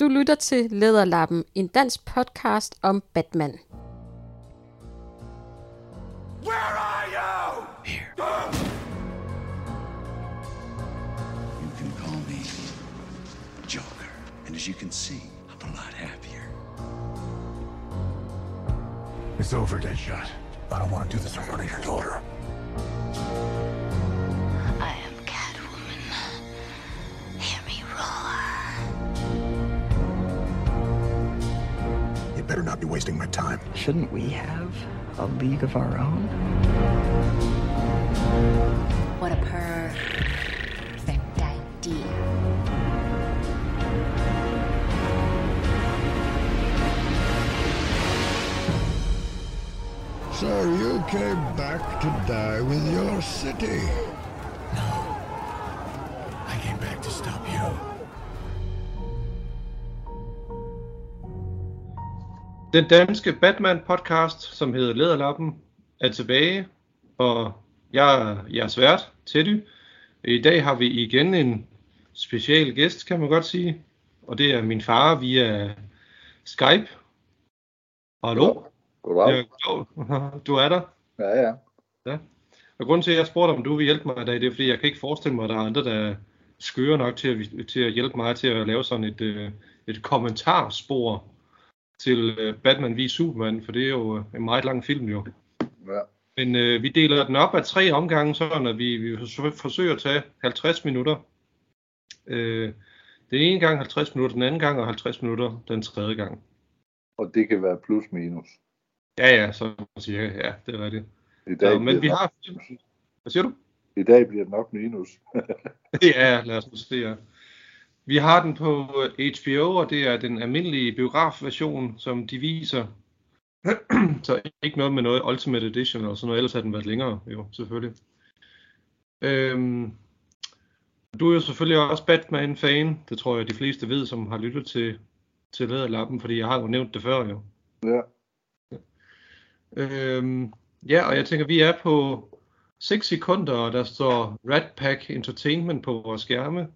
Du lytter til Lederlappen, en dansk podcast om Batman. Where are you? Here. You can call me Joker. And as you can see, I'm a lot happier. It's over, Deadshot. I don't want to do this in front of your daughter. Be wasting my time. Shouldn't we have a league of our own? What a perfect idea. So you came back to die with your city. Den danske Batman-podcast, som hedder Lederlappen, er tilbage, og jeg er jeres vært, Teddy. I dag har vi igen en special gæst, kan man godt sige, og det er min far via Skype. Hallo? Goddag. Ja, du er der? Ja, ja. Ja. Og grunden til, at jeg spurgte, om du vil hjælpe mig i dag, det er, fordi jeg kan ikke forestille mig, at der er andre, der er skøre nok til at, til at hjælpe mig til at lave sådan et, øh, et kommentarspor til øh, Batman v Superman, for det er jo øh, en meget lang film jo. ja. Men øh, vi deler den op af tre omgange, sådan at vi, vi fors- forsøger at tage 50 minutter. Øh, den ene gang 50 minutter, den anden gang og 50 minutter den tredje gang. Og det kan være plus minus. Ja, ja, så siger jeg, ja, det er rigtigt. I dag, Ja, men vi har... Hvad siger du? I dag bliver det nok minus. ja, lad os nu se her. Vi har den på øh, HBO, og det er den almindelige biografversion, som de viser. så ikke noget med noget Ultimate Edition og sådan noget, ellers har den været længere, jo, selvfølgelig. Øhm, du er jo selvfølgelig også Batman-fan, det tror jeg de fleste ved, som har lyttet til, til Læderlappen, fordi jeg har jo nævnt det før jo. ja. Øhm, ja, og jeg tænker, vi er på 6 sekunder, og der står Rat Pack Entertainment på vores skærme.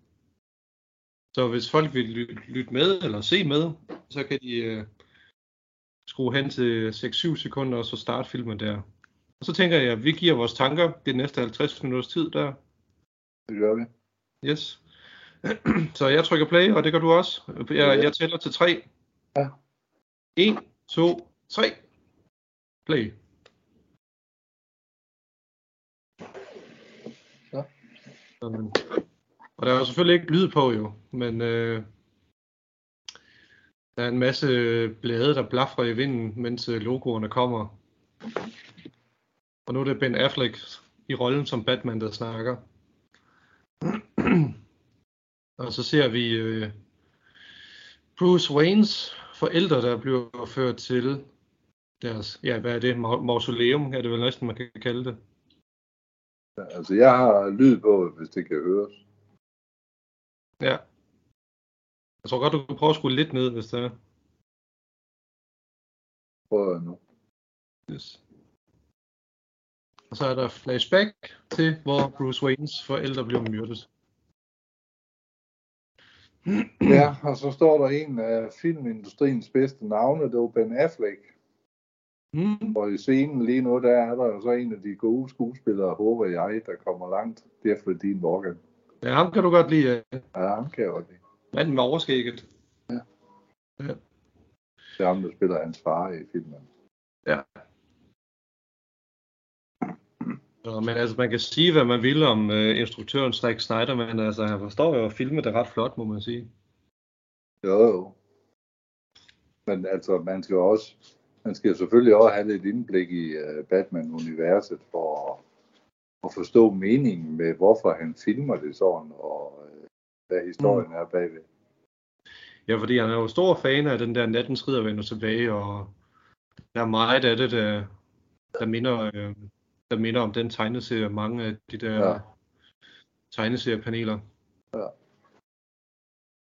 Så hvis folk vil ly- lytte med eller se med, så kan de øh, skrue hen til 6-7 sekunder, og så starte filmen der. Og så tænker jeg, at vi giver vores tanker de næste 50 minutters tid der. Det gør vi. Yes. så jeg trykker play, og det gør du også. Jeg, jeg tæller til 3. Ja. 1, 2, 3. Play. Ja. Og der er jo selvfølgelig ikke lyd på jo, men øh, der er en masse blade, der blafrer i vinden, mens øh, logoerne kommer. Og nu er det Ben Affleck i rollen som Batman, der snakker. Og så ser vi øh, Bruce Waynes forældre, der bliver ført til deres, ja, hvad er det, Ma- mausoleum, er det vel næsten, man kan kalde det. Altså, jeg har lyd på, hvis det kan høres. Ja. Jeg tror godt, du kan prøve at skrue lidt ned, hvis det er. Prøv nu. Yes. Og så er der flashback til, hvor Bruce Waynes forældre bliver myrdet. Ja, og så står der en af filmindustriens bedste navne, det var Ben Affleck. Mm. Og i scenen lige nu, der er der jo så en af de gode skuespillere, håber jeg, der kommer langt. Jeffrey Dean Morgan. Ja, ham kan du godt lide. ja. Ja, ham kan jeg godt lide. Manden med overskægget. Det er ham, der spiller hans far i filmen. Ja. Så, men altså, man kan sige, hvad man vil om øh, instruktøren Zack Snyder, men altså, han forstår jo at filme det ret flot, må man sige. Jo, jo. Men altså, man skal også, man skal selvfølgelig også have lidt indblik i uh, Batman-universet for at, at forstå meningen med, hvorfor han filmer det sådan, og uh, hvad historien mm. er bagved. Ja, fordi han er jo stor fan af den der Nattens Ridder vender tilbage, og der er meget af det, der, der, minder, øh, der minder om den tegneserie, mange af de der Ja. tegneseriepaneler. Ja.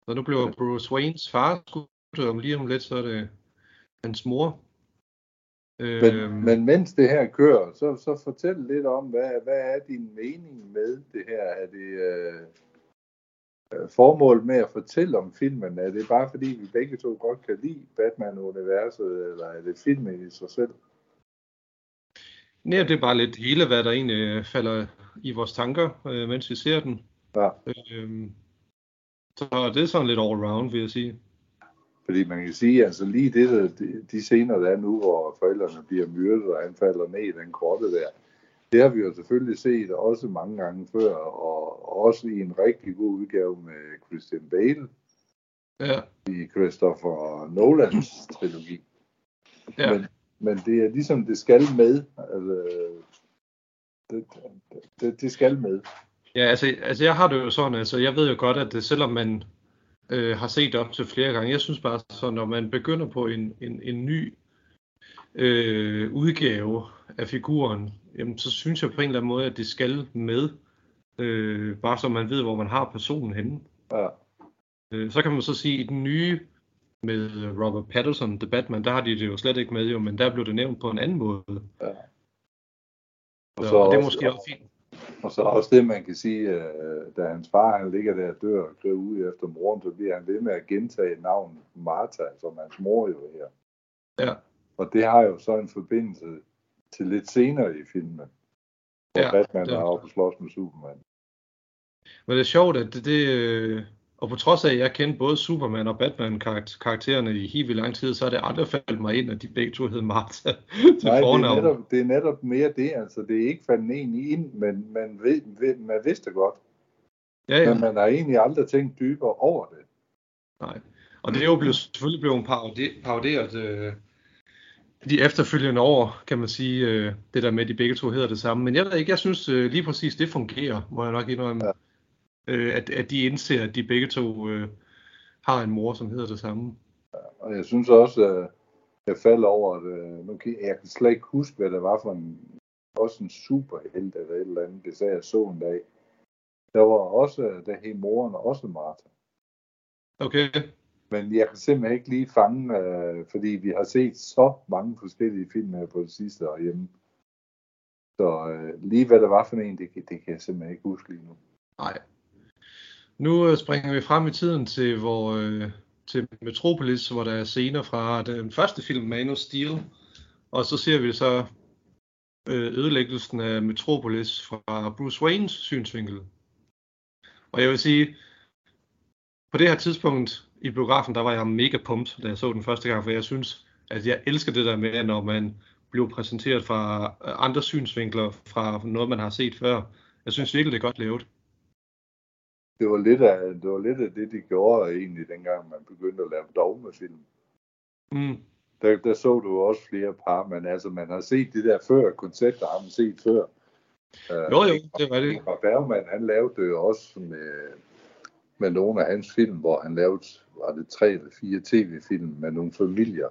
Så nu bliver Bruce Waynes far skudt, om lige om lidt, så er det hans mor. Men, Øhm, men mens det her kører, så, så fortæl lidt om, hvad, hvad er din mening med det her? Er det, øh, formålet med at fortælle om filmen? Er det bare fordi, vi begge to godt kan lide Batman-universet, eller er det filmen i sig selv? Nej, det er bare lidt hele, hvad der egentlig øh, falder i vores tanker, øh, mens vi ser den. Ja. Øhm, så det er sådan lidt all around, vil jeg sige. Fordi man kan sige, altså lige det, der, de, de scener, der er nu, hvor forældrene bliver myrdet, og han falder ned i den korte der, det har vi jo selvfølgelig set også mange gange før, og også i en rigtig god udgave med Christian Bale Ja, i Christopher Nolans trilogi. ja. Men, men det er ligesom, det skal med. Altså, det, det, det skal med. Ja, altså, altså jeg har det jo sådan, altså jeg ved jo godt, at det, selvom man øh, har set op til flere gange, jeg synes bare så, når man begynder på en, en, en ny øh, udgave af figuren, jamen så synes jeg på en eller anden måde, at det skal med, øh, bare så man ved, hvor man har personen henne. Ja. Øh, så kan man så sige, at i den nye med Robert Pattinson, The Batman, der har de det jo slet ikke med, jo, men der blev det nævnt på en anden måde. Ja. Og, så så, og det er også- måske også fint. Og så også det, man kan sige, øh, da hans far han ligger der og dør og kører ud efter moren, så bliver han ved med at gentage navnet Martha, som hans mor jo her. Ja, Og det har jo så en forbindelse til lidt senere i filmen, hvor Ja, Batman det er er oppe og slås med Superman. men det er sjovt, at det, det øh, og på trods af, at jeg kendte både Superman og Batman karakter- karaktererne i helt lang tid, så er det aldrig faldet mig ind, at de begge to hed Martha til Nej, det er, fornavn. netop, det er netop mere det, altså det er ikke faldet egentlig ind, men man, ved, ved, man vidste godt, Ja, ja. men man har egentlig aldrig tænkt dybere over det. Nej. Og det er jo blevet, selvfølgelig blevet paroderet øh, de efterfølgende år, kan man sige, øh, det der med, at de begge to hedder det samme. Men jeg ved ikke, jeg synes øh, lige præcis, det fungerer, må jeg nok indrømme. Ja. Øh, at, at de indser, at de begge to øh, har en mor, som hedder det samme. Og jeg synes også, at jeg falder over, at øh, nu kan, jeg kan slet ikke huske, hvad det var for en, også en superhelt eller et eller andet, det sagde jeg så en dag. Der var også, der hed moren også Martha. Okay, men jeg kan simpelthen ikke lige fange, øh, fordi vi har set så mange forskellige film her på det sidste hjemme. Så øh, lige hvad det var for en, det, det kan jeg simpelthen ikke huske lige nu. nej. Nu øh, springer vi frem i tiden til, hvor, øh, til Metropolis, hvor der er scener fra den første film, Man of Steel. Og så ser vi så øh, ødelæggelsen af Metropolis fra Bruce Waynes synsvinkel. Og jeg vil sige, på det her tidspunkt i biografen, der var jeg mega pumped, da jeg så den første gang, for jeg synes, at jeg elsker det der med, når man bliver præsenteret fra øh, andre synsvinkler, fra noget, man har set før. Jeg synes virkelig, det er godt lavet. Det var lidt af det, var lidt af det de gjorde egentlig, dengang man begyndte at lave dogmefilm. Mm. Der, der så du også flere par, men altså man har set det der før, koncepter har man set før. Øh, Jo, jo, det var det. Ingmar Bergman, han lavede det jo også med, med nogle af hans film, hvor han lavede, var det tre eller fire tv-film med nogle familier,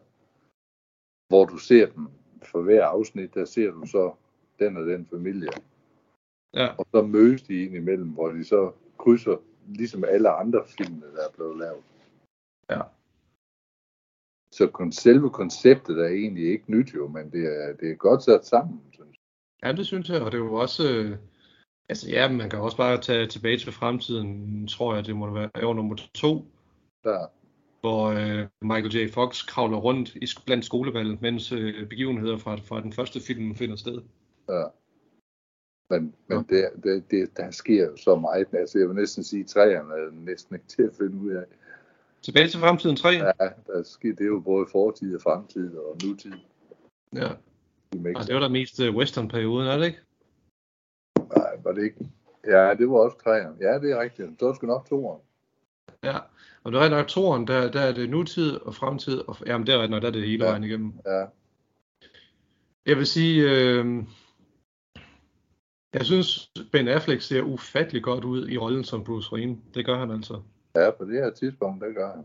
hvor du ser dem for hver afsnit, der ser du så den og den familie. Ja, Og så mødes de ind imellem, hvor de så krydser, ligesom alle andre film, der er blevet lavet. Ja. Så kon- selve konceptet er egentlig ikke nyt jo, men det er, det er godt sat sammen, synes jeg. ja det synes jeg, og det er jo også... Øh, altså ja, man kan også bare tage tilbage til fremtiden, tror jeg, det må være år nummer to, Der, hvor øh, Michael J. Fox kravler rundt i, blandt skolevalget, mens øh, begivenheder fra, fra den første film finder sted. Ja. Men, men det, det, det, der sker jo så meget. Altså, jeg vil næsten sige, at træerne er næsten ikke til at finde ud af. Tilbage til fremtiden 3. Ja. Ja, der sker, det er jo både fortid og fremtid og nutid. ja. Og det var da mest øh, western-perioden, er det ikke? Nej, var det ikke? Ja, det var også træerne. Ja, det er rigtigt. Det var sgu nok toeren. Ja. Og det er nok toren, der, der er det nutid og fremtid, og jamen det er rigtig nok, der er det hele Ja. vejen igennem. Ja, Jeg vil sige, øh, jeg synes, Ben Affleck ser ufattelig godt ud i rollen som Bruce Wayne. Det gør han altså. ja, på det her tidspunkt, der gør han.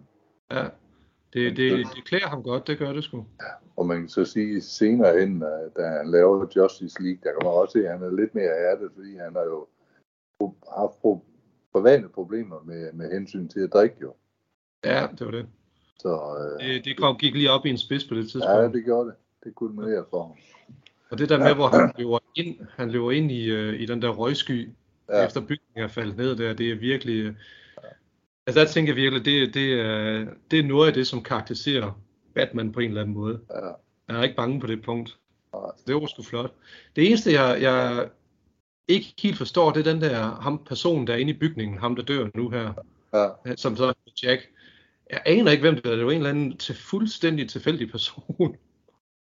Ja. Det, det, det klæder ham godt, det gør det sgu. Og man kan så sige senere hen, øh, da han laver Justice League, der kan man også se, at han er lidt mere ærtet, fordi han har jo haft pro- private problemer med, med hensyn til at drikke jo. Ja, det var det. Så øh, Det, det kom, gik lige op i en spids på det tidspunkt. ja, det gjorde det. Det kulminerede for ham. Og det der med, hvor han løber ind, han løber ind i, øh, i den der røgsky, ja. Ja. efter bygningen er faldet ned der, det er virkelig, øh, Altså, jeg tænker virkelig, det, det, er, det er noget af det, som karakteriserer Batman på en eller anden måde. Ja. Jeg er ikke bange på det punkt. Nej. Det var sgu flot. Det eneste, jeg, jeg ikke helt forstår, det er den der ham person, der er inde i bygningen, ham der dør nu her, Ja. som så er Jack. Jeg aner ikke, hvem det er. Det var en eller anden til fuldstændig tilfældig person.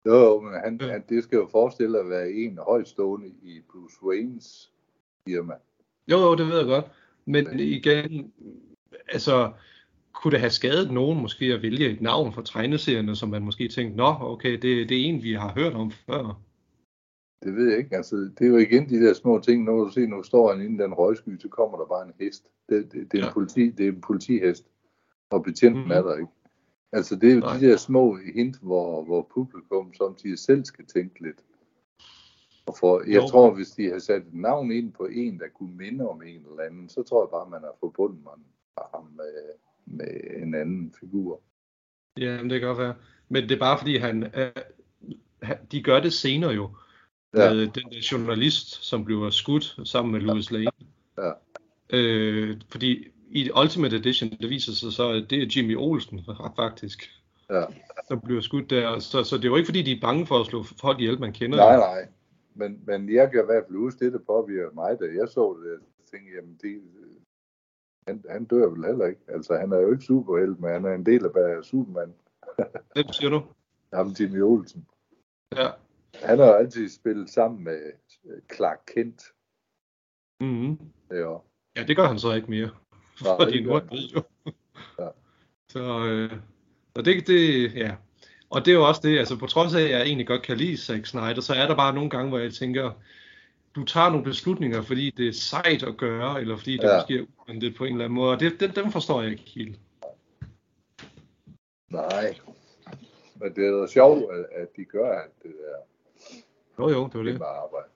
Jo, men han, Ja. han, det skal jo forestille at være en højstående i Bruce Waynes firma. Jo, jo, det ved jeg godt. Men igen, altså, kunne det have skadet nogen måske at vælge et navn for tegneserierne, som man måske tænkte, nå, okay, det, det er en, vi har hørt om før. Det ved jeg ikke. Altså, det er jo igen de der små ting. Kan du se, nu står han inde i den røgsky, så kommer der bare en hest. Det, det, det, er, en Ja. politi, det er en politihest, og betjenten Mhm. er der ikke. Altså, det er jo Nej. de der små hint, hvor, hvor publikum samtidig selv skal tænke lidt. Og for, jeg Jo. tror, hvis de har sat et navn ind på en, der kunne minde om en eller anden, så tror jeg bare, man har forbundet man ham med, med en anden figur. Ja, men det kan godt være. Men det er bare fordi, han, øh, de gør det senere jo. Ja. Med den der journalist, som bliver skudt sammen med Louis Lane. Ja. Øh, fordi i Ultimate Edition, det viser sig så, at det er Jimmy Olsen faktisk, Ja. som bliver skudt der. Så, så det er jo ikke fordi, de er bange for at slå folk ihjel, man kender. Nej, nej. Men, men jeg kan i hvert fald huske, det der påvirker mig, da jeg så det. Jeg tænkte, jamen det, han, han dør vel heller ikke. Altså, han er jo ikke superhelt, men han er en del af Superman. Hvem siger du? Ham Jimmy Olsen. Ja. Han har jo altid spillet sammen med Clark Kent. Mm-hmm. Ja, Ja, det gør han så ikke mere. Nej, det er han han død jo. Ja. Så, øh, og det, det, ja. Og det er jo også det, altså på trods af, at jeg egentlig godt kan lide Zack Snyder, så er der bare nogle gange, hvor jeg tænker, du tager nogle beslutninger, fordi det er sejt at gøre, eller fordi det Ja. måske er uventet på en eller anden måde, og det, dem, dem forstår jeg ikke helt. nej. Men det er da sjovt, at, de gør alt det der Jo jo, det var det. kæmpe arbejde.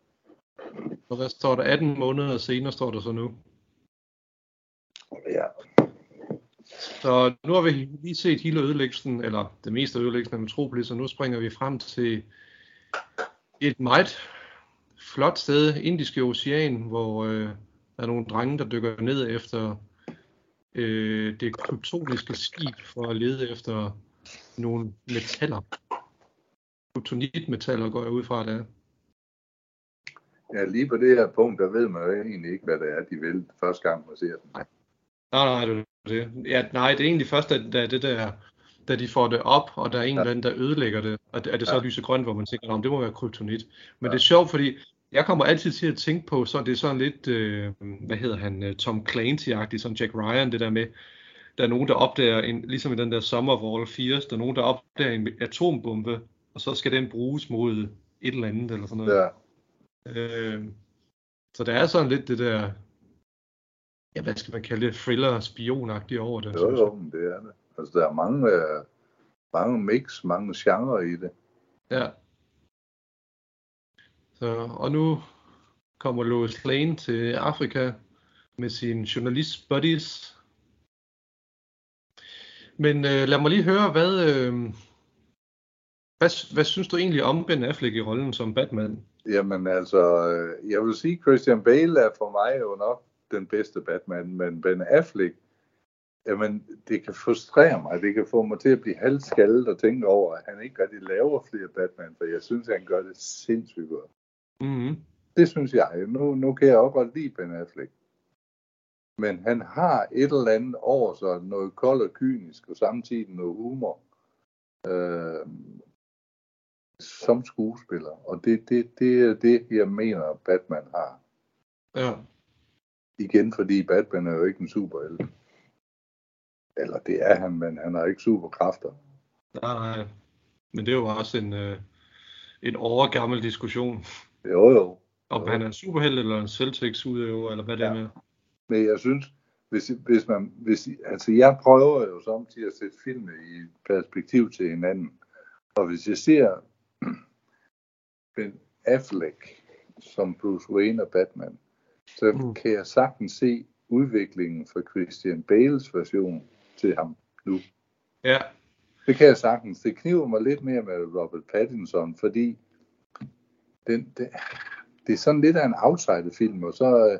Og hvad står der? 18 måneder senere står der så nu. Ja, Så nu har vi lige set hele ødelæggelsen, eller det meste af ødelæggelsen af Metropolis, og nu springer vi frem til et meget flot sted, Indiske Ocean, hvor øh, der er nogle drenge, der dykker ned efter øh, det kryptoniske skib for at lede efter nogle metaller. Kryptonitmetaller går jeg ud fra, det er. ja, lige på det her punkt, der ved man jo egentlig ikke, hvad det er, de vil første gang, man ser den. Nej, nej, det er det. Ja, nej, det er egentlig først, da, da det der, da de får det op, og der er en Ja. eller anden, der ødelægger det, og det- er det så Ja. lysegrønt, hvor man tænker, om det må være kryptonit. Men Ja. det er sjovt, fordi jeg kommer altid til at tænke på, så det er sådan lidt, øh, hvad hedder han, øh, Tom Clancy-agtig, som Jack Ryan, det der med, der er nogen, der opdager, en, ligesom i den der Summerwall 80, der er nogen, der opdager en atombombe, og så skal den bruges mod et eller andet, eller sådan noget. Ja, Øh, så der er sådan lidt det der, ja, hvad skal man kalde det, thriller spionagtigt over det. jo, jo, men det er det. Altså, der er mange, øh, mange mix, mange genrer i det. Ja. Så, og nu kommer Lois Lane til Afrika med sine journalist buddies. Men øh, lad mig lige høre, hvad, øh, hvad, hvad synes du egentlig om Ben Affleck i rollen som Batman? Jamen altså, øh, jeg vil sige, Christian Bale er for mig jo nok den bedste Batman, men Ben Affleck, jamen det kan frustrere mig, det kan få mig til at blive halvskaldet og tænke over, at han ikke rigtig laver flere Batman, for jeg synes, han gør det sindssygt godt. Mm-hmm. Det synes jeg. Nu, nu kan jeg også godt lide Ben Affleck. Men han har et eller andet over sig, noget koldt og kynisk, og samtidig noget humor. Øh, som skuespiller. Og det, det, det er det, jeg mener, Batman har. Ja. Igen, fordi Batman er jo ikke en superhelt. Eller det er han, men han har ikke superkræfter. Nej, nej. Men det er jo også en, øh, en overgammel diskussion, Jo, jo. om Jo. han er en superheld eller en selvtægtsudøver, eller hvad det er Ja. med. Men jeg synes, hvis, hvis man, hvis, altså jeg prøver jo samtidig at sætte filme i perspektiv til hinanden. Og hvis jeg ser Ben Affleck som Bruce Wayne og Batman, så Mm. kan jeg sagtens se udviklingen fra Christian Bales version til ham nu. Ja, Det kan jeg sagtens. Det kniver mig lidt mere med Robert Pattinson, fordi den, det, det er sådan lidt af en outsider-film, og så, øh,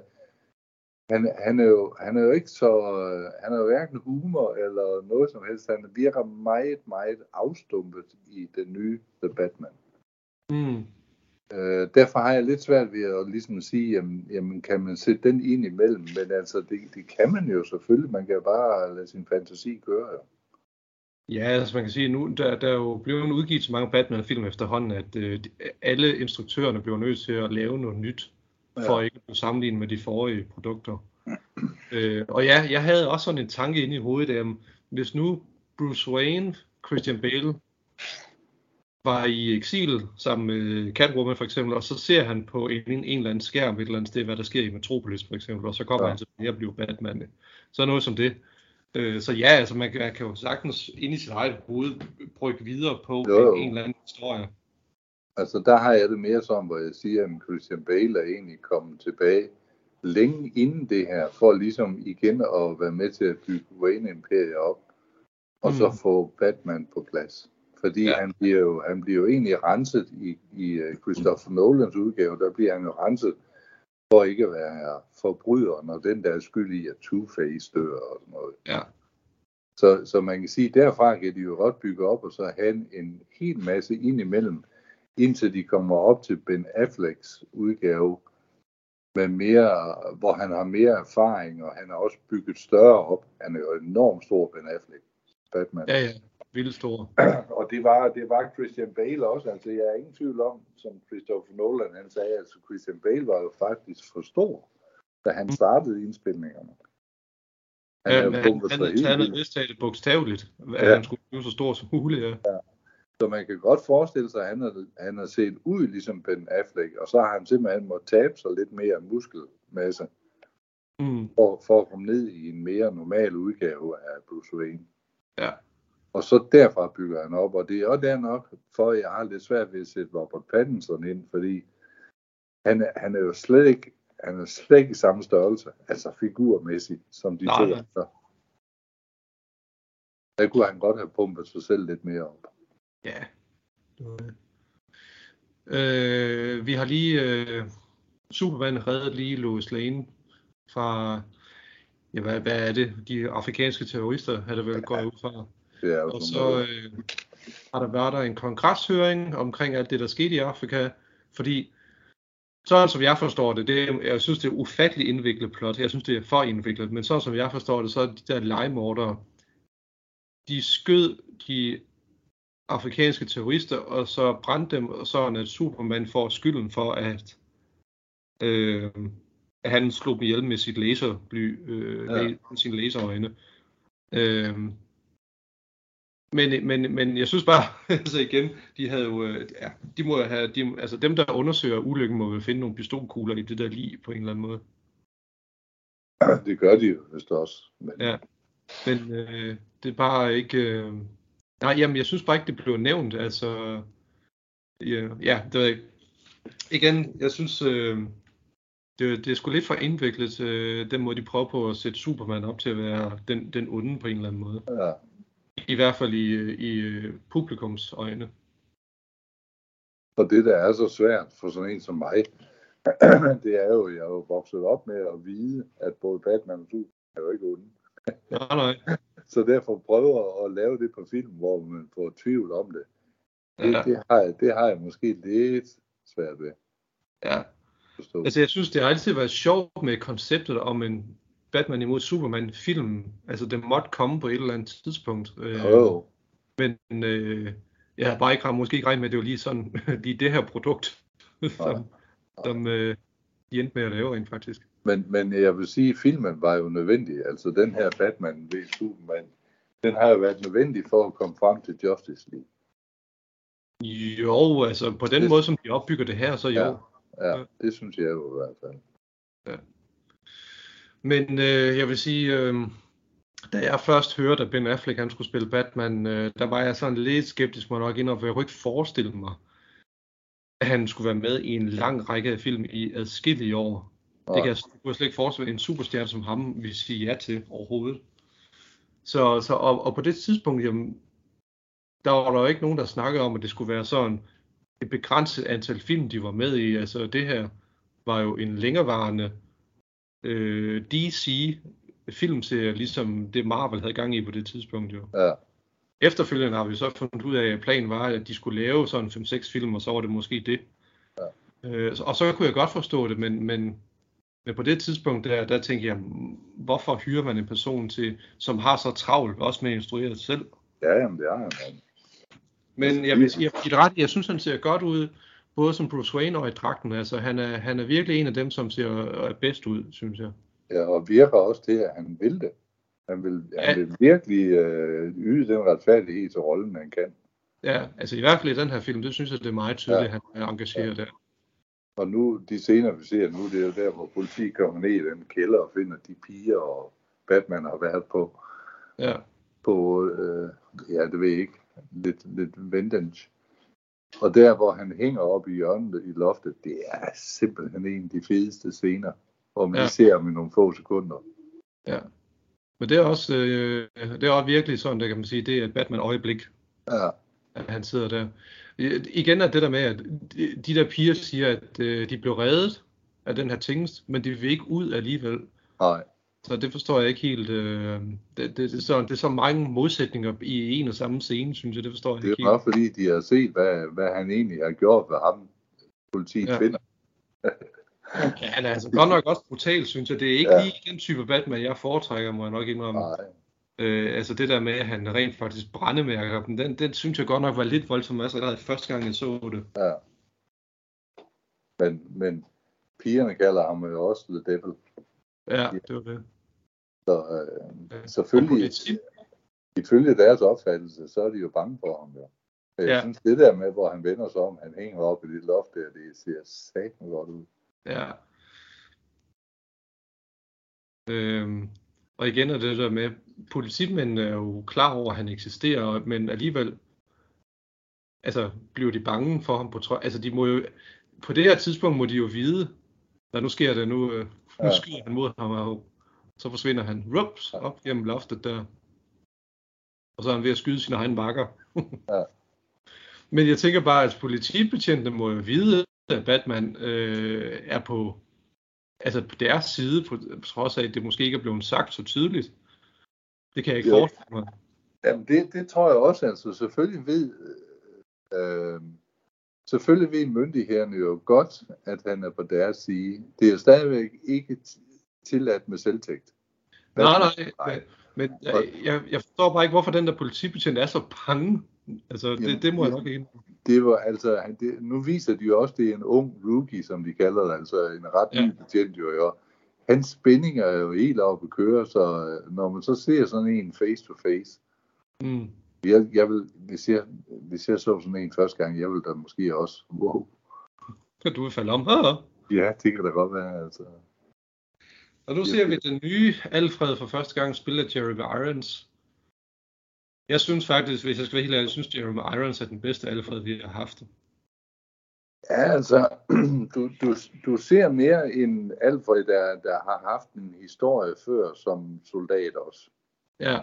han, han, er jo, han er jo ikke så, øh, han er jo hverken humor eller noget som helst. Han virker meget, meget afstumpet i den nye The Batman. Mm. Øh, derfor har jeg lidt svært ved at ligesom sige, jamen, jamen kan man sætte den ind imellem, men altså det, det kan man jo selvfølgelig, man kan bare lade sin fantasi køre jo. Ja, altså man kan sige, nu der, der er jo blevet udgivet så mange Batman-film efterhånden, at øh, alle instruktørerne bliver nødt til at lave noget nyt, for Ja. ikke at blive sammenlignet med de forrige produkter. øh, og ja, jeg havde også sådan en tanke inde i hovedet, at hvis nu Bruce Wayne, Christian Bale, var i eksil sammen med Catwoman for eksempel, og så ser han på en, en eller anden skærm et eller andet sted, hvad der sker i Metropolis for eksempel, og så kommer Ja. han tilbage og bliver Batman. Så noget som det. Øh, så ja, altså man kan, man kan jo sagtens ind i sit eget hoved brygge videre på Jo, jo. en, en eller anden historie. Altså der har jeg det mere som, hvor jeg siger, at Christian Bale er egentlig kommet tilbage længe inden det her, for ligesom igen at være med til at bygge Wayne Imperiet op, og så Mm. få Batman på plads. Fordi ja. Han, bliver jo, han bliver jo egentlig renset i, i øh, Christopher Nolans udgave, der bliver han jo renset for ikke at være forbryder, når den der er skyld i, at Two-Face dør og sådan noget. Ja. Så, så man kan sige, derfra kan de jo godt bygge op, og så have en, en hel masse ind imellem, indtil de kommer op til Ben Afflecks udgave, med mere, hvor han har mere erfaring, og han har også bygget større op. Han er jo enormt stor, Ben Affleck, Batman. Ja, ja. Vildt stor. Og det var, det var Christian Bale også. Altså, jeg er ingen tvivl om, som Christopher Nolan han sagde, altså Christian Bale var jo faktisk for stor, da han startede indspilningerne. Han Ja, havde han, havde vist taget det bogstaveligt, at Ja. han skulle blive så stor som muligt. Ja. Så man kan godt forestille sig, at han har, han har set ud ligesom Ben Affleck, og så har han simpelthen måttet tabe sig lidt mere muskelmasse, Mm, for, for at komme ned i en mere normal udgave af Bruce Wayne. ja. Og så derfra bygger han op, og det er også der nok, for jeg har lidt svært ved at sætte Robert Pattinson ind, fordi han er, han er jo slet ikke, han er slet ikke i samme størrelse, altså figurmæssigt, som de Nej, to andre. Der kunne han godt have pumpet sig selv lidt mere op. Ja. Det var det. Øh, vi har lige øh, Superman reddet lige Lois Lane fra ja, hvad, hvad er det? De afrikanske terrorister har det vel gået ud fra. Det er jo Og så øh, har der været der en kongreshøring omkring alt det, der skete i Afrika, fordi sådan som jeg forstår det, det er, jeg synes, det er ufattelig indviklet plot. Jeg synes, det er for indviklet, men sådan som jeg forstår det, så er de der legemordere, de skød de afrikanske terrorister, og så brændte dem, og sådan at Superman får skylden for, at, øh, at han slog dem ihjel med sit laserbly, øh, Ja. ja. sine laserøjne. Øh, men, men, men jeg synes bare, altså igen, de havde jo, øh, ja, de må have, de, altså dem der undersøger ulykken, må vel finde nogle pistolkugler i det der lige på en eller anden måde. Det gør de jo vist også. Men, Ja. Men øh, det er bare ikke, øh, nej, jamen jeg synes bare ikke, det blev nævnt, altså, ja, ja det jeg ikke. Igen, jeg synes, øh, det, det er sgu lidt for indviklet, øh, den måde de prøver på at sætte Superman op til at være den, den onde på en eller anden måde. ja. I hvert fald i, i øh, publikums øjne. Og det, der er så svært for sådan en som mig, det er jo, jeg er jo vokset op med at vide, at både Batman og Superman er jo ikke onde. Nej, nej. Så derfor prøver at lave det på film, hvor man får tvivl om det. Det, Ja, det, har, jeg, det har jeg måske lidt svært ved ja. forstå. Altså, jeg synes, det har altid været sjovt med konceptet om en Batman imod Superman film. Altså, det måtte komme på et eller andet tidspunkt. Øh, Jo, Men øh, jeg har bare ikke måske ikke regnet med, at det var lige sådan, lige det her produkt, som, som øh, de endte med at lave rent faktisk. men, men jeg vil sige, at filmen var jo nødvendig. Altså den her Batman ved Superman, den har jo været nødvendig for at komme frem til Justice League. Jo, altså på den Det- måde, som de opbygger det her, så jo. Ja. Ja. Ja, det synes jeg jo i hvert fald. Men øh, jeg vil sige, øh, da jeg først hørte, at Ben Affleck han skulle spille Batman, øh, der var jeg sådan lidt skeptisk, må nok indrømme, for jeg kunne ikke forestille mig, at han skulle være med i en lang række af film i adskillige år. Det kan jeg, kunne jeg slet ikke forestille mig, en superstjerne som ham vil sige ja til overhovedet. Så, så og, og på det tidspunkt, jamen, der var der jo ikke nogen, der snakkede om, at det skulle være sådan et begrænset antal film, de var med i. Altså det her var jo en længerevarende øh, DC filmserie, ligesom det Marvel havde gang i på det tidspunkt jo. Ja. Efterfølgende har vi så fundet ud af, at planen var, at de skulle lave sådan 5-6 film, og så var det måske det. Ja. Øh, og så kunne jeg godt forstå det, men, men, men på det tidspunkt, der, der tænkte jeg, hvorfor hyrer man en person til, som har så travlt, også med at instruere selv? Ja, jamen det er han. Men jeg vil jeg, jeg, ret, jeg synes, han ser godt ud, både som Bruce Wayne og i dragten. Altså, han er, han er virkelig en af dem, som ser øh, bedst ud, synes jeg. Ja, og virker også til, at han vil det. Han vil, Ja. han vil virkelig øh, yde den retfærdighed til rollen, han kan. Ja, altså i hvert fald i den her film, det synes jeg, det er meget tydeligt, ja. han er engageret der. Og nu, de scener, vi ser nu, det er jo der, hvor politiet kommer ned i den kælder og finder de piger, og Batman har været på, Ja. på øh, ja, det ved jeg ikke, lidt, lidt vintage. Og der, hvor han hænger op i hjørnet i loftet, det er simpelthen en af de fedeste scener, hvor man Ja. ser ham i nogle få sekunder. Ja. Men det er også, øh, det er også virkelig sådan, der kan man sige, det er et Batman-øjeblik, Ja, at han sidder der. Igen er det der med, at de, de der piger siger, at øh, de blev reddet af den her tingest, men de vil ikke ud alligevel. nej. Så det forstår jeg ikke helt. Øh, det, det, det, er så, det er så mange modsætninger i en og samme scene, synes jeg. Det forstår jeg Det er ikke jo nok fordi, de har set, hvad, hvad han egentlig har gjort ved ham, politiet Ja. finder. helt. Ja, han er altså godt nok også brutal, synes jeg. Det er ikke Ja. lige den type Batman, jeg foretrækker, må jeg nok indrømme. Nej. Øh, altså det der med, at han rent faktisk brændemærker dem, den, den synes jeg godt nok var lidt voldsom, altså allerede første gang, jeg så det. Ja. Men, men pigerne kalder ham jo også The Devil. Ja, det var det. Så øh, selvfølgelig, ifølge deres opfattelse, så er de jo bange for ham jo. Men jeg Ja. synes, det der med, hvor han vender sig om, han hænger op i det loft der, det ser satme godt ud. Ja. Øhm, og igen er det der med, politimændene er jo klar over, at han eksisterer, men alligevel altså, bliver de bange for ham på trods. Altså, de må jo, på det her tidspunkt må de jo vide, der nu sker det, nu, øh, nu Ja. skyder han mod ham, og så forsvinder han rups, op gennem loftet der. Og så er han ved at skyde sine egne bakker. Ja. Men jeg tænker bare, at politibetjentene må jo vide, at Batman øh, er på, altså på deres side, på, trods af, at det måske ikke er blevet sagt så tydeligt. Det kan jeg ikke Jo. forestille mig. Jamen det, det tror jeg også, altså selvfølgelig ved, øh, selvfølgelig ved myndighederne jo godt, at han er på deres side. Det er stadigvæk ikke tilladt med selvtægt. Nej, nej, nej. men jeg, jeg, jeg forstår bare ikke, hvorfor den der politibetjent er så bange. Altså, det, Jamen, det må jeg nok ikke. Det var altså, han- det, nu viser de jo også, det er en ung rookie, som de kalder det, altså en ret ny Ja. betjent jo, jo. Hans spænding er jo helt oppe at køre, så øh, når man så ser sådan en face to face, Mm. jeg, jeg vil, hvis jeg, hvis jeg så sådan en første gang, jeg vil da måske også, wow, Du vil falde om. Ah. ja, det kan da godt være, altså. Og nu ser vi den nye Alfred for første gang spille af Jeremy Irons. Jeg synes faktisk, hvis jeg skal være helt ærlig, jeg synes Jeremy Irons er den bedste Alfred, vi har haft. Ja, altså, du, du, du ser mere en Alfred, der, der har haft en historie før som soldat også. Ja,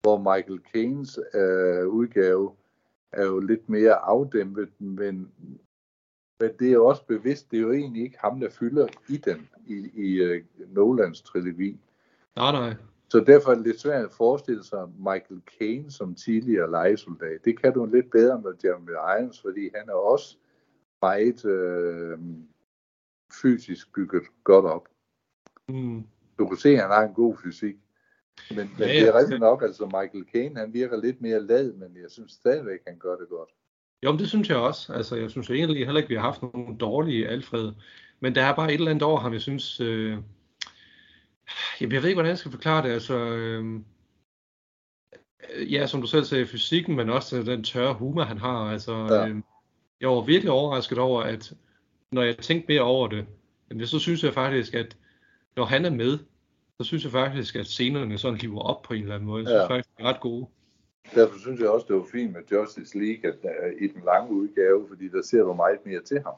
Hvor Michael Caines øh, udgave er jo lidt mere afdæmpet, men, men det er jo også bevidst, det er jo egentlig ikke ham, der fylder i den, i, i uh, Nolans trilogi. nej, nej. Så derfor er det lidt svært at forestille sig Michael Caine som tidligere legesoldat. Det kan du lidt bedre med Jeremy Irons, fordi han er også meget øh, fysisk bygget godt op. Mm. Du kan se, at han har en god fysik. Men, men Ja, ja, ja. det er rigtigt nok, altså Michael Caine, han virker lidt mere lad, men jeg synes stadigvæk, han gør det godt. Jo, men det synes jeg også. Altså, jeg synes egentlig heller ikke, vi har haft nogen dårlige Alfred. Men der er bare et eller andet over ham, jeg synes... Øh... Jamen, jeg ved ikke, hvordan jeg skal forklare det. Altså, øh... Ja, som du selv sagde, fysikken, men også den tørre humor, han har. Altså, Ja. øh... Jeg var virkelig overrasket over, at når jeg tænkte mere over det, jamen, så synes jeg faktisk, at når han er med, så synes jeg faktisk, at scenerne sådan hiver op på en eller anden måde. Jeg synes Ja. faktisk, er ret gode. Derfor synes jeg også, det var fint med Justice League at, uh, i den lange udgave, fordi der ser du meget mere til ham.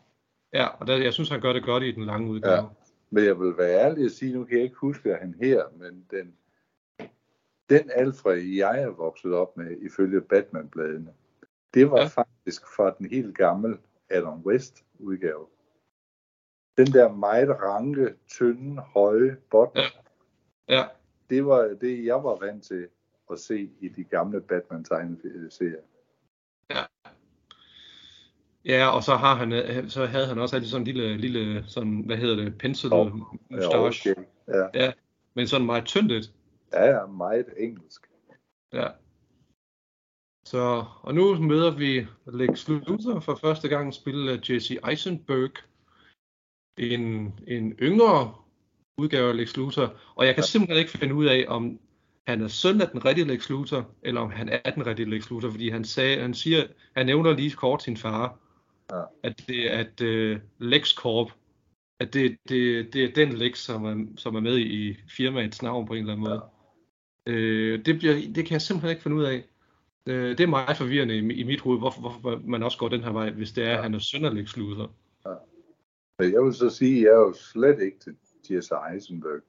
Ja, og der, jeg synes, han gør det godt i den lange udgave. Ja. Men jeg vil være ærlig og sige, nu kan jeg ikke huske, at han her, men den, den Alfred, jeg er vokset op med, ifølge Batman-bladene, det var Ja. faktisk fra den helt gamle Adam West udgave. den der meget ranke, tynde, høje bot, Ja. Ja, det var det, jeg var vant til at se i de gamle Batman-tegneserier. ja, og så har han, øh, så havde han også altid sådan en lille, lille sådan, hvad hedder det, pencil Top. mustache. okay. ja. Ja, men sådan meget tyndt ja, ja, meget engelsk. Ja. Så, og nu møder vi Lex Luthor for første gang, spillet af Jesse Eisenberg. En, en yngre udgave af Lex Luthor. Og jeg kan simpelthen ikke finde ud af, om han er søn af den rigtige Lex Luthor, eller om han er den rigtige Lex Luthor, fordi han sagde, han siger, han nævner lige kort sin far, Ja. at det at uh, Lex Corp, at det, det, det er den Lex, som er, som er med i firmaets navn på en eller anden måde. Øh, det, bliver, det kan jeg simpelthen ikke finde ud af. Øh, det er meget forvirrende i, i mit hoved, hvorfor, hvorfor man også går den her vej, hvis det er, at han er søn af Lex Luthor. Men jeg vil så sige, at jeg er jo slet ikke til Jesse Eisenberg.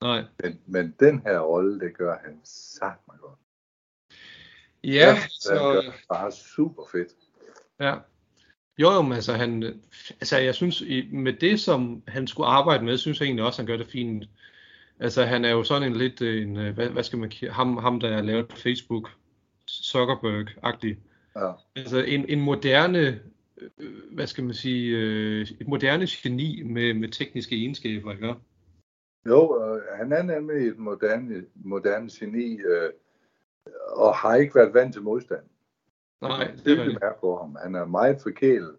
Nej. Men, men den her rolle, det gør han sagt mig godt. Ja, Han så, gør det bare super fedt. ja. Jo, jo, men altså, han, altså jeg synes, med det, som han skulle arbejde med, synes jeg egentlig også, han gør det fint. Altså, han er jo sådan en lidt, øh, en, øh, hvad, hvad skal man ham, ham der lavet Facebook, Zuckerberg-agtig. Ja. Altså, en, en moderne, øh, hvad skal man sige, et moderne geni med, med tekniske egenskaber, ikke? Jo, øh, han er nemlig et moderne, moderne geni, øh, og har ikke været vant til modstand. Nej, det Det er mærke på ham. Han er meget forkælet,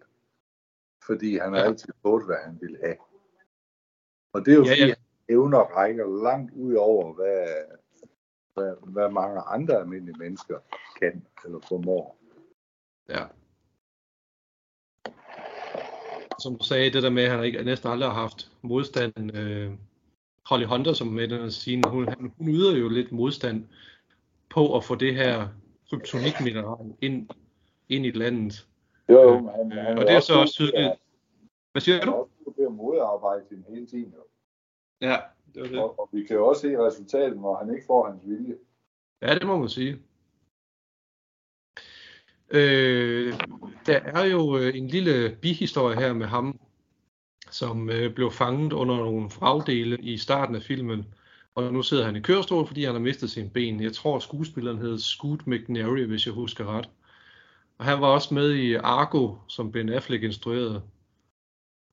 fordi han har Ja. altid fået, hvad han ville have. Og det er jo Ja, fordi, ja. evner rækker langt ud over, hvad, hvad, hvad mange andre almindelige mennesker kan eller formår. Ja. Som du sagde, det der med, at han ikke, næsten aldrig har haft modstand. Øh, Holly Hunter, som er med i den scene, hun, han- hun yder jo lidt modstand på at få det her kryptonikmineral ind, ind i landet. Jo, Øh, men han, øh, han og det er så også tydeligt. Hvad siger Han er du? også god til at modarbejde sin hele tiden. Jo. Ja, det var det. Og, og, vi kan jo også se resultatet, når han ikke får hans vilje. Ja, det må man sige. Øh, der er jo øh, en lille bihistorie her med ham, som øh, blev fanget under nogle fragdele i starten af filmen. Og nu sidder han i kørestol, fordi han har mistet sine ben. Jeg tror, skuespilleren hed Scoot McNary, hvis jeg husker ret. Og han var også med i Argo, som Ben Affleck instruerede.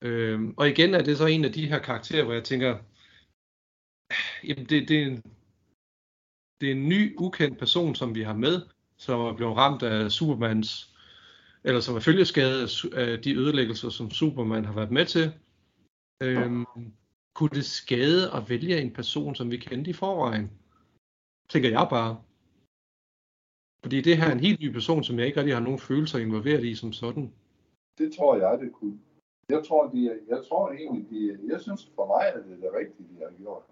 Øhm, og igen er det så en af de her karakterer, hvor jeg tænker, jamen det, det, er en, det er en ny, ukendt person, som vi har med, som er blevet ramt af Supermans, eller som er følgeskadet af af de ødelæggelser, som Superman har været med til. Øhm, kunne det skade at vælge en person, som vi kendte i forvejen? Tænker jeg bare. Fordi det her er en helt ny person, som jeg ikke rigtig har nogen følelser involveret i som sådan. Det tror jeg, det kunne. Jeg tror, de, jeg tror egentlig, de, jeg synes for mig, at det er det rigtige, de har gjort.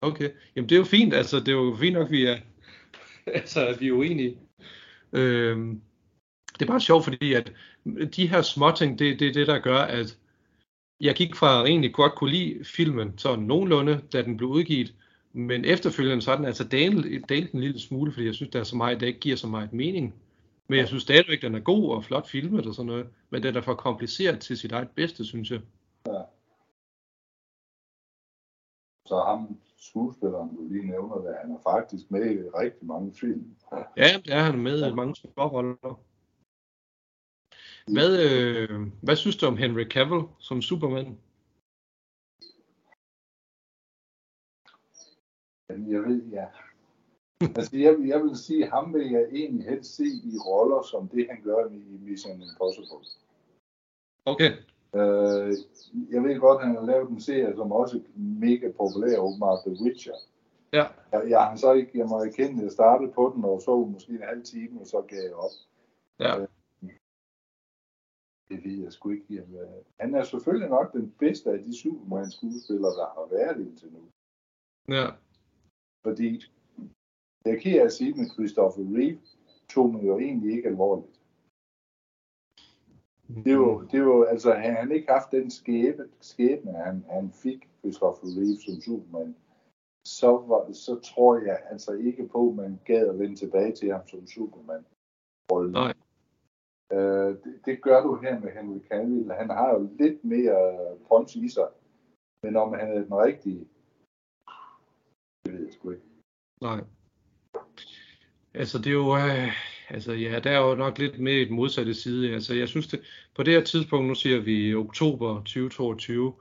Okay, jamen det er jo fint, altså det er jo fint nok, vi er, altså, at vi er uenige. Øhm, det er bare sjovt, fordi at de her småting, det, det er det, der gør, at jeg gik fra at egentlig godt kunne lide filmen, sådan nogenlunde, da den blev udgivet, men efterfølgende så er den altså dalet, dalet en lille smule, fordi jeg synes, der er så meget, der ikke giver så meget mening. Men jeg synes stadigvæk, den er god og flot filmet og sådan noget, men den er for kompliceret til sit eget bedste, synes jeg. Så ham, skuespilleren, du lige nævner det, han er faktisk med i rigtig mange film. Ja, det er han med i mange små roller. Hvad, øh, hvad synes du om Henry Cavill som Superman? Jeg ved, ja. Altså, jeg, jeg vil sige, at ham vil jeg egentlig helst se i roller, som det han gør i Mission Impossible. Okay. Øh, jeg ved godt, at han har lavet en serie, som også er mega populær, åbenbart The Witcher. Ja. Jeg, jeg har så ikke, jeg må erkende, at jeg startede på den og så måske en halv time, og så gav jeg op. Ja. Det ved jeg sgu ikke. Jamen, han er selvfølgelig nok den bedste af de Superman-skuespillere, der har været indtil nu. Ja. Fordi, jeg kan jeg sige med Christopher Reeve, tog man jo egentlig ikke alvorligt. Det var, det var altså, havde han ikke haft den skæbe, skæbne, han, han fik, Christopher Reeve som Superman, så, var, så tror jeg altså ikke på, at man gad at vende tilbage til ham som Superman. Nej. Øh, det, det gør du her med Henry Cavill. Han har jo lidt mere punch i sig. Men om han er den rigtige, det ved jeg sgu ikke. Nej. Altså, det er jo... Øh, altså, ja, der er jo nok lidt mere den modsatte side. Altså, jeg synes, det, på det her tidspunkt, nu siger vi oktober 2022,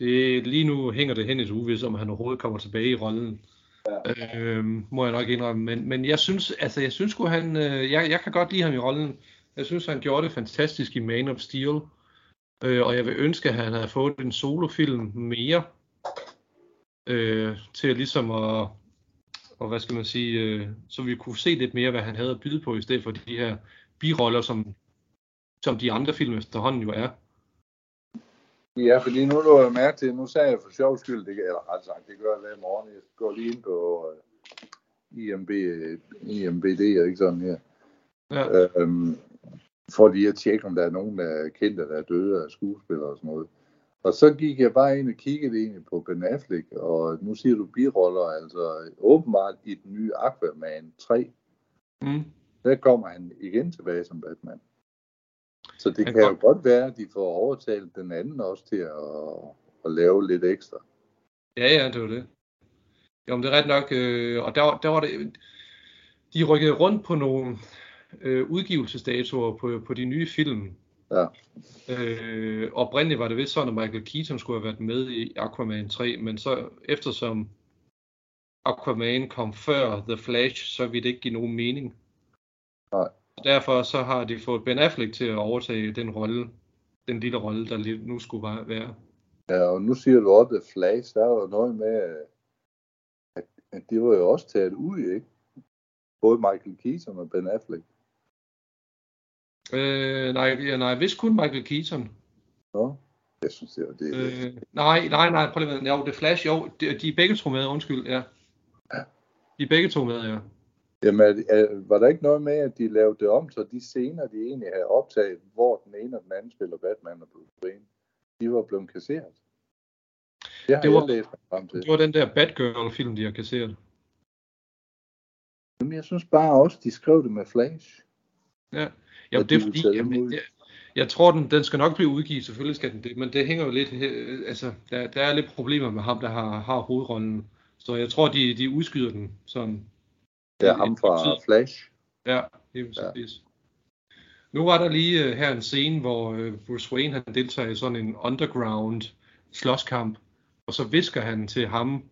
det, lige nu hænger det hen i et uvis, om han overhovedet kommer tilbage i rollen. Ja. Øhm, må jeg nok indrømme. Men, men jeg synes, altså, jeg synes sgu, han, øh, jeg, jeg kan godt lide ham i rollen. Jeg synes, han gjorde det fantastisk i Man of Steel. Øh, og jeg vil ønske, at han havde fået en solofilm mere. Øh, til ligesom at, og hvad skal man sige, øh, så vi kunne se lidt mere, hvad han havde at byde på, i stedet for de her biroller, som, som de andre film efterhånden jo er. Ja, fordi nu lå jeg mærke til, nu sagde jeg for sjov skyld, det, eller ret sagt, det gør jeg hver morgen, jeg går lige ind på uh, IMB, IMBD, ikke sådan her. Ja. Øhm, for lige at tjekke, om der er nogen, der er kendte, der er døde af skuespillere og sådan noget. Og så gik jeg bare ind og kiggede egentlig på Ben Affleck, og nu siger du biroller, altså åbenbart i den nye Aquaman 3, Mm. der kommer han igen tilbage som Batman. Så det Han kan jo kom- godt være, at de får overtalt den anden også til at, at lave lidt ekstra. Ja, ja, det var det. Jo, men det er ret nok, øh, og der, der var det, de rykkede rundt på nogle øh, udgivelsesdatoer på, på de nye film. Ja. Øh, oprindeligt var det vist sådan, at Michael Keaton skulle have været med i Aquaman 3, men så eftersom Aquaman kom før The Flash, så ville det ikke give nogen mening. Nej. Derfor så har de fået Ben Affleck til at overtage den rolle, den lille rolle, der nu skulle være. Ja, og nu siger du også, The Flash, der var jo noget med, at, at det var jo også taget ud, ikke? Både Michael Keaton og Ben Affleck. Øh, nej, ja, nej, vist kun Michael Keaton. Nå, jeg synes, det var det. Øh, nej, nej, nej, prøv lige at. Jo, det er Flash, jo, de, de er begge to med, undskyld, ja. De er begge to med, ja. Jamen, er, er, var der ikke noget med, at de lavede det om, så de scener, de egentlig havde optaget, hvor den ene og den anden spiller Batman og Bruce Wayne, de var blevet kasseret? Det Det var- læst frem til. Det var den der Batgirl-film, de har kasseret. Men jeg synes bare også, de skrev det med Flash. Ja, jo, det er fordi, jamen, jeg, jeg tror, den, den skal nok blive udgivet, selvfølgelig skal den det, men det hænger jo lidt, øh, altså, der, der er lidt problemer med ham, der har, har hovedrollen, så jeg tror, de, de udskyder den sådan. Det er ham fra tid. Flash. Ja, det er præcis. Nu var der lige uh, her en scene, hvor uh, Bruce Wayne han deltager i sådan en underground slåskamp, og så visker han til ham,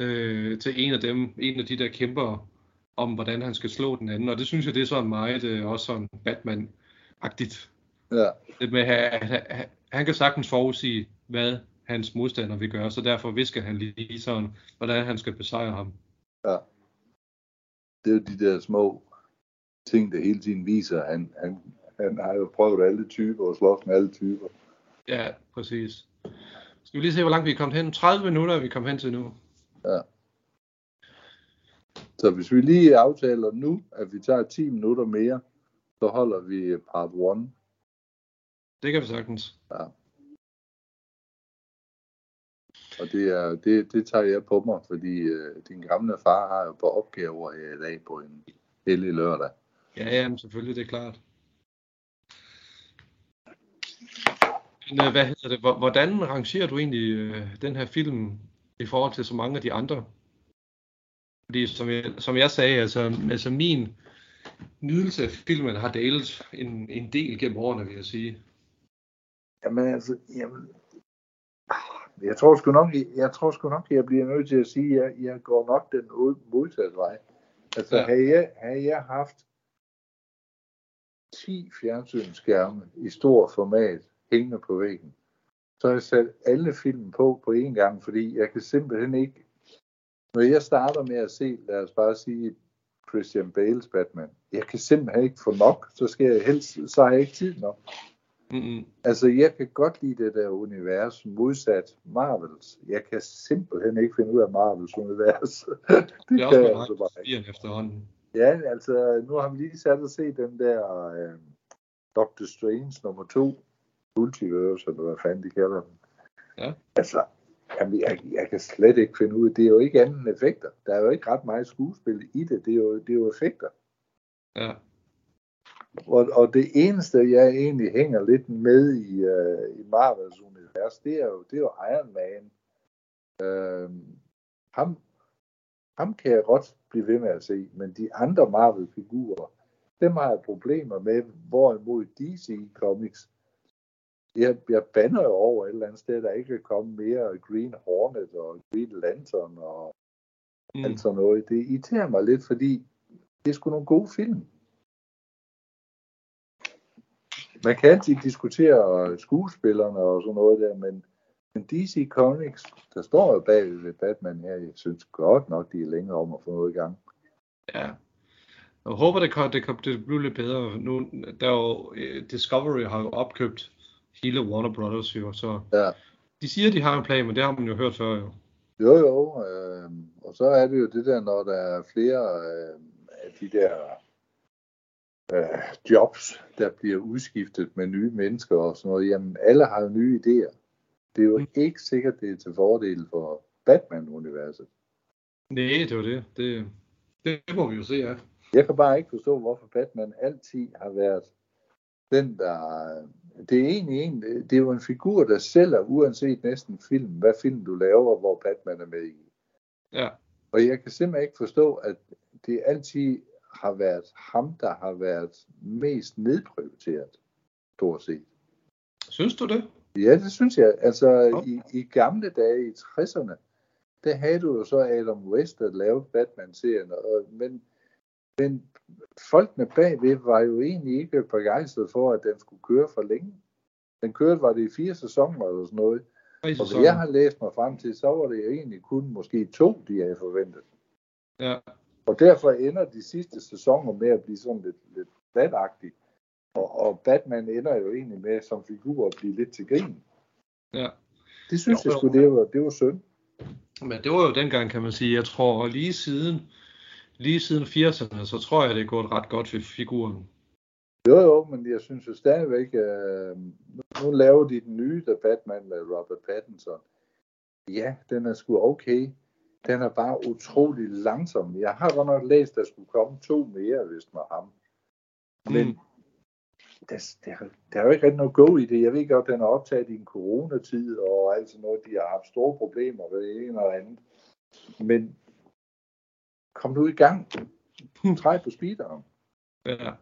øh, til en af dem, en af de der kæmper, om hvordan han skal slå den anden, og det synes jeg, det er sådan meget øh, også sådan Batman-agtigt. Ja, Det med, at han, han, han kan sagtens forudsige, hvad hans modstander vil gøre, så derfor visker han lige sådan, hvordan han skal besejre ham. ja. Det er jo de der små ting, der hele tiden viser, han, han, han har jo prøvet alle typer og slås med alle typer. Ja, præcis. Skal vi lige se, hvor langt vi er kommet hen? 30 minutter er vi kommet hen til nu. Så hvis vi lige aftaler nu, at vi tager 10 minutter mere, så holder vi part 1. Det kan vi sagtens. Og det, er, det, det tager jeg på mig, fordi øh, din gamle far har jo på opgaver her i dag på en hellig lørdag. Ja, ja, men selvfølgelig, det er klart. Men, øh, hvad hedder det? Hvor- Hvordan rangerer du egentlig øh, den her film i forhold til så mange af de andre? Fordi som jeg, som jeg sagde, altså, altså min nydelse af filmen har dalet en, en del gennem årene, vil jeg sige. Jamen altså, jamen, jeg tror sgu nok, jeg tror sgu nok, jeg bliver nødt til at sige, at jeg, jeg går nok den modsatte vej. Altså, ja. havde, jeg, havde jeg haft 10 fjernsynsskærme i stor format hængende på væggen, så har jeg sat alle film på på én gang, fordi jeg kan simpelthen ikke, når jeg starter med at se, lad os bare sige, Christian Bales Batman, jeg kan simpelthen ikke få nok, så skal jeg helst, så har jeg ikke tid nok. Mm-mm. Altså, jeg kan godt lide det der univers modsat Marvels. Jeg kan simpelthen ikke finde ud af Marvels univers. det, Det er også kan jeg altså bare ikke. efterhånden. Ja, altså, nu har vi lige sat og set den der øh, Doctor Strange nummer 2, Multiverse, eller hvad fanden de kalder den. Ja. Altså, jamen, jeg, jeg kan slet ikke finde ud af, det er jo ikke andet end effekter. Der er jo ikke ret meget skuespil i det, det er jo, det er jo effekter. Ja. Og, og det eneste, jeg egentlig hænger lidt med i, uh, i Marvels univers, det er jo, det er jo Iron Man. Uh, ham, ham kan jeg godt blive ved med at se, men de andre Marvel-figurer, dem har jeg problemer med, hvorimod DC Comics, jeg, jeg banner jo over et eller andet sted, der ikke kan komme mere Green Hornet og Green Lantern og mm. alt sådan noget. Det irriterer mig lidt, fordi det er sgu nogle gode film. Man kan altid diskutere skuespillerne og sådan noget der, men, men DC Comics, der står jo bag ved Batman her, jeg synes godt nok, de er længere om at få noget i gang. Ja. Jeg håber, det kan, det kan det blive lidt bedre. Nu, der er jo, øh, Discovery har jo opkøbt hele Warner Brothers jo, så Ja. de siger, de har en plan, men det har man jo hørt før jo. Jo, jo. Øh, og så er det jo det der, når der er flere øh, af de der øh, jobs, der bliver udskiftet med nye mennesker og sådan noget. Jamen, alle har jo nye idéer. Det er jo Mm. ikke sikkert, det er til fordel for Batman-universet. Nej, det var det. det. Det må vi jo se, ja. Jeg kan bare ikke forstå, hvorfor Batman altid har været den, der... Det er egentlig en, det er jo en figur, der sælger, uanset næsten film, hvad film du laver, hvor Batman er med i. Ja, Og jeg kan simpelthen ikke forstå, at det altid har været ham, der har været mest nedprioriteret, stort set. synes du det? Ja, det synes jeg. Altså, i, i gamle dage, i 60'erne, der havde du jo så Adam West, der lavede Batman-serien, og, men, men folkene bagved var jo egentlig ikke begejstrede for, at den skulle køre for længe. Den kørte, var det i fire sæsoner eller sådan noget. Og hvad jeg har læst mig frem til, så var det jo egentlig kun måske to, de havde forventet. Ja, Og derfor ender de sidste sæsoner med at blive sådan lidt, lidt flatagtige. Og, og Batman ender jo egentlig med som figur at blive lidt til grin. ja. Det synes Jo, jeg sgu, det var, det var synd. Men det var jo dengang, kan man sige. Jeg tror, lige siden, lige siden 80'erne, så tror jeg, det er gået ret godt for figuren. Jo, jo, men jeg synes jo stadigvæk, øh, nu, laver de den nye, der Batman med Robert Pattinson. Ja, den er sgu okay. Den er bare utrolig langsom. Jeg har godt nok læst, der skulle komme to mere, hvis med ham. Men Mm. der, der, der er jo ikke rigtig noget go i det. Jeg ved godt, den er optaget i en coronatid og alt sådan noget. De har haft store problemer ved ene og andet. Men kom nu i gang. Træk på speederen. Ja.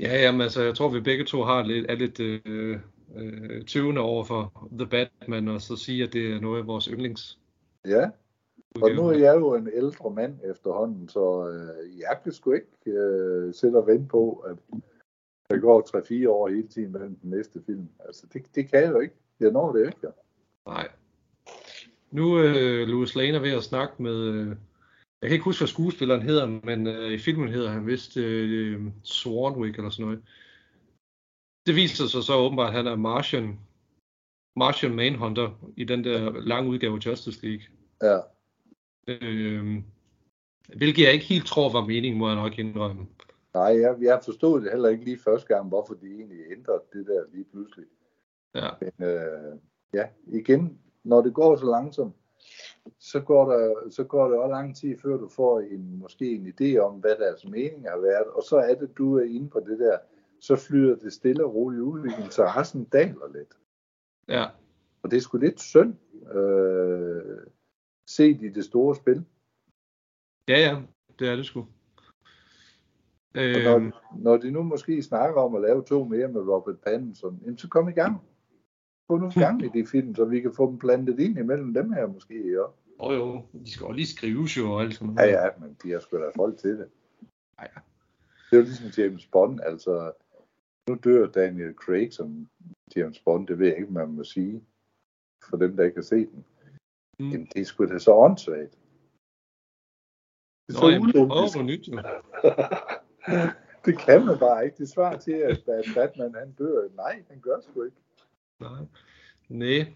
Ja, jamen, altså, jeg tror, vi begge to har lidt, er lidt øh, øh, tøvende over for The Batman, og så sige, at det er noget af vores yndlings. Ja, og nu er jeg jo en ældre mand efterhånden, så øh, jeg kan sgu ikke øh, sætte og vente på, at der går 3-4 år hele tiden mellem den næste film. Altså, det, det kan jeg jo ikke. Jeg når det ikke. Nej. Nu øh, Louis Lane er ved at snakke med, øh, jeg kan ikke huske, hvad skuespilleren hedder, men øh, i filmen hedder han vist øh, Swanwick eller sådan noget. Det viser sig så åbenbart, at han er Martian, Martian Manhunter i den der lange udgave af Justice League. Ja, Øh, hvilket jeg ikke helt tror var meningen, må jeg nok indrømme. nej, jeg, jeg forstod det heller ikke lige første gang, hvorfor de egentlig ændrede det der lige pludselig. Ja, Men øh, ja, igen, når det går så langsomt, så går der, så går det også lang tid, før du får en, måske en idé om, hvad deres mening har været, og så er det, du er inde på det der, så flyder det stille og roligt ud, interessen daler lidt. ja, Og det er sgu lidt synd, øh, set i det store spil. ja, ja, det er det sgu. Og Øh, når, når de nu måske snakker om at lave to mere med Robert Pattinson, jamen så kom i gang. Få nu gang i de film, så vi kan få dem plantet ind imellem dem her måske. Ja, og jo, de skal også lige skrives jo og alt sådan ja, noget. ja men de har sgu da folk til det. Ja, ja. Det er jo ligesom James Bond, altså nu dør Daniel Craig som James Bond, det ved jeg ikke, man må sige, for dem, der ikke har set den. Mm. Jamen, det er sgu da så åndssvagt. Det er Nå, så jamen, prøv ulogisk. noget nyt jo. det kan man bare ikke. Det svarer til, at at Batman han dør. Nej, han gør sgu ikke. Nej. Nej.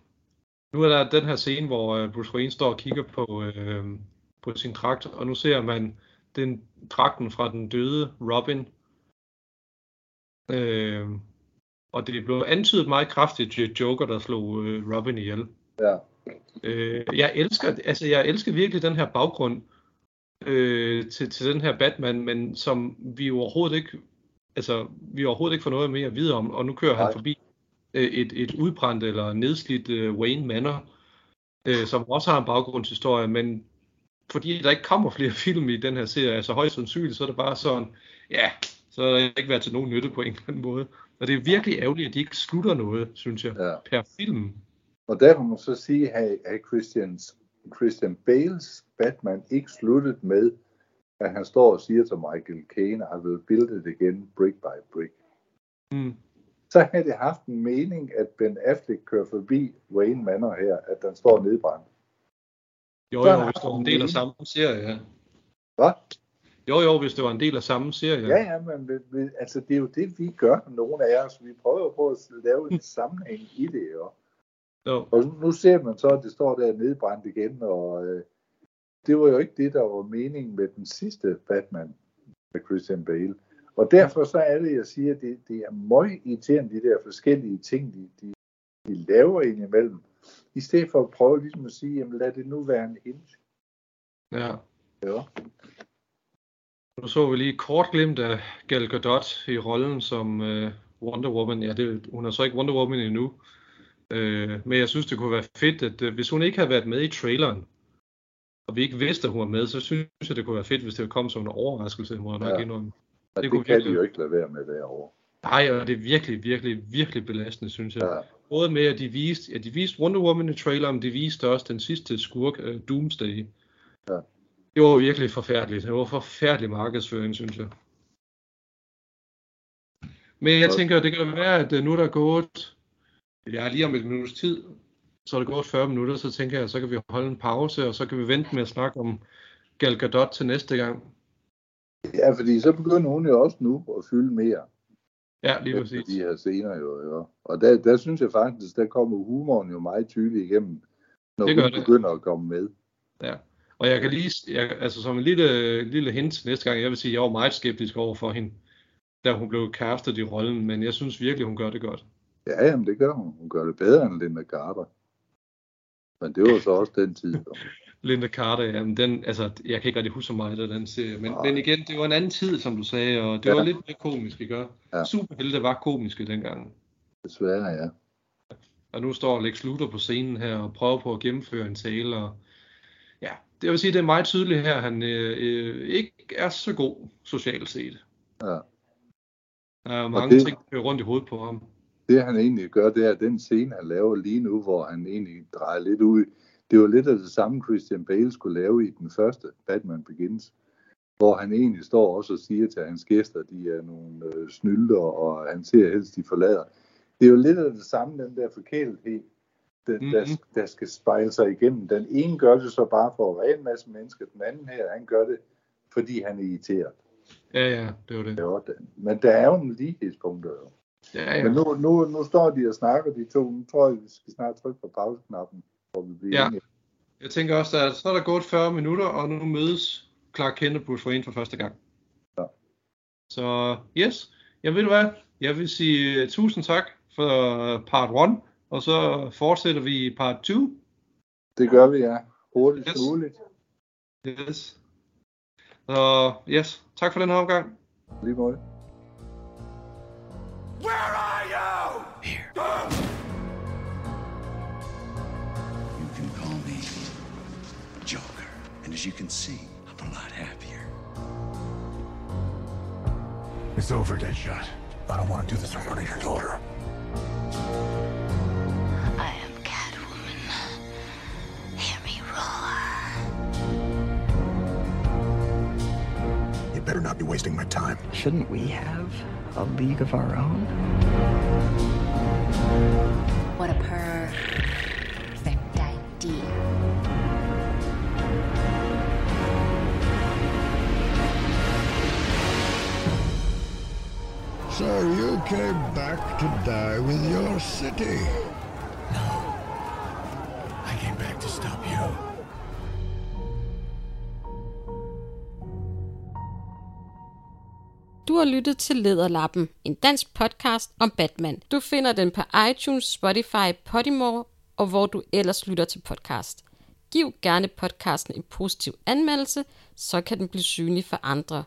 Nu er der den her scene, hvor øh, Bruce Wayne står og kigger på, øh, på sin dragt, og nu ser man den dragten fra den døde Robin. Øh, og det blev antydet meget kraftigt til Joker, der slog øh, Robin ihjel. Ja. Øh, jeg elsker, altså jeg elsker virkelig den her baggrund øh, til, til den her Batman, men som vi overhovedet ikke altså, vi overhovedet ikke får noget mere at vide om, og nu kører Nej. han forbi øh, et, et udbrændt eller nedslidt øh, Wayne Manor, øh, som også har en baggrundshistorie, men fordi der ikke kommer flere film i den her serie, altså højst sandsynligt, så er det bare sådan, ja, så har det ikke været til nogen nytte på en eller anden måde. Og det er virkelig ærgerligt, at de ikke slutter noget, synes jeg, ja. per film. Og der må man så sige, at Christians, Christian Bales Batman ikke sluttet med, at han står og siger til Michael Caine, I will build it again brick by brick. Mm. Så havde det haft en mening, at Ben Affleck kører forbi Wayne Manor her, at den står nedbrændt. Jo, jo, hvis det var en del af samme serie, ja. Hvad? Jo, jo, hvis det var en del af samme serie. Ja, ja, men vi, altså, det er jo det, vi gør, nogle af os. Vi prøver på at lave en sammenhæng i det, jo. jo. Og nu ser man så, at det står der nedbrændt igen, og øh, det var jo ikke det, der var meningen med den sidste Batman med Christian Bale. Og derfor så er det, jeg siger, at det, det er meget irriterende, de der forskellige ting, de, de, de laver indimellem. I stedet for at prøve ligesom at sige, jamen lad det nu være en hint. Ja. Ja. Nu så vi lige kort glimt af Gal Gadot i rollen som øh, Wonder Woman. Ja, det, hun er så ikke Wonder Woman endnu. Øh, men jeg synes, det kunne være fedt, at øh, hvis hun ikke havde været med i traileren, og vi ikke vidste, at hun var med, så synes jeg, det kunne være fedt, hvis det kom som en overraskelse, må jeg nok ja. indrømme. Det, det kunne kan virkelig... de jo ikke lade være med derovre. Nej, og det er virkelig, virkelig, virkelig belastende, synes jeg. Ja. Både med, at de viste, at de viste Wonder Woman i traileren, de viste også den sidste skurk, uh, Doomsday. Ja. Det var virkelig forfærdeligt. Det var forfærdelig markedsføring, synes jeg. Men jeg tænker, det kan være, at øh, nu der er gået, ja, lige om et minuts tid, så er det gået 40 minutter, så tænker jeg, så kan vi holde en pause, og så kan vi vente med at snakke om Gal Gadot til næste gang. Ja, fordi så begynder hun jo også nu at fylde mere. Ja, lige præcis. De her scener jo, jo. Og der, der synes jeg faktisk, der kommer humoren jo meget tydeligt igennem, når det hun det. begynder at komme med. Ja, og jeg kan lige, jeg, altså som en lille, lille hint næste gang, jeg vil sige, at jeg var meget skeptisk over for hende, da hun blev castet i rollen, men jeg synes virkelig, hun gør det godt. Ja, jamen det gør hun. Hun gør det bedre end Linda Carter. Men det var så også den tid. Linda Carter, jamen den, altså, jeg kan ikke rigtig huske så meget af den serie, men, men igen, det var en anden tid, som du sagde, og det ja. var lidt mere komisk, ikke? Ja. Superhelte var komiske dengang. Desværre, ja. Og nu står Lex Luthor på scenen her og prøver på at gennemføre en tale, og ja, det vil sige, det er meget tydeligt her, han øh, øh, ikke er så god socialt set. Ja. Der er mange det, ting, der kører rundt i hovedet på ham. Det han egentlig gør, det er den scene, han laver lige nu, hvor han egentlig drejer lidt ud. Det var lidt af det samme, Christian Bale skulle lave i den første Batman Begins. Hvor han egentlig står også og siger til hans gæster, de er nogle øh, snylder, og han ser helst, de forlader. Det er jo lidt af det samme, den der forkælethed, der, mm-hmm. der, der skal spejle sig igennem. Den ene gør det så bare for at være en masse mennesker, den anden her, han gør det, fordi han er irriteret. Ja, ja, det var det. det var det. Men der er jo en lighedspunkt. Jo. Ja, ja. Men nu, nu, nu står de og snakker, de to. Nu tror jeg, vi skal snart trykke på pauseknappen, hvor vi bliver ja. enige. Jeg tænker også, at så er der gået 40 minutter, og nu mødes Clark Kent og Bruce Wayne for første gang. Ja. Så yes, jeg ved hvad, jeg vil sige uh, tusind tak for part 1, og så fortsætter vi part 2. Det gør vi, ja. Hurtigt yes. muligt. Yes. Så yes, tak for den her omgang. Lige måde. Where are as you can see, I'm a lot happier. It's over, Deadshot. I don't want to do this in front of your daughter. I am Catwoman. Hear me roar. You better not be wasting my time. Shouldn't we have a league of our own? What a perfect So you came back to die with your city? No. I came back to stop you. Du har lyttet til Lederlappen, en dansk podcast om Batman. Du finder den på iTunes, Spotify, Podimo og hvor du ellers lytter til podcast. Giv gerne podcasten en positiv anmeldelse, så kan den blive synlig for andre.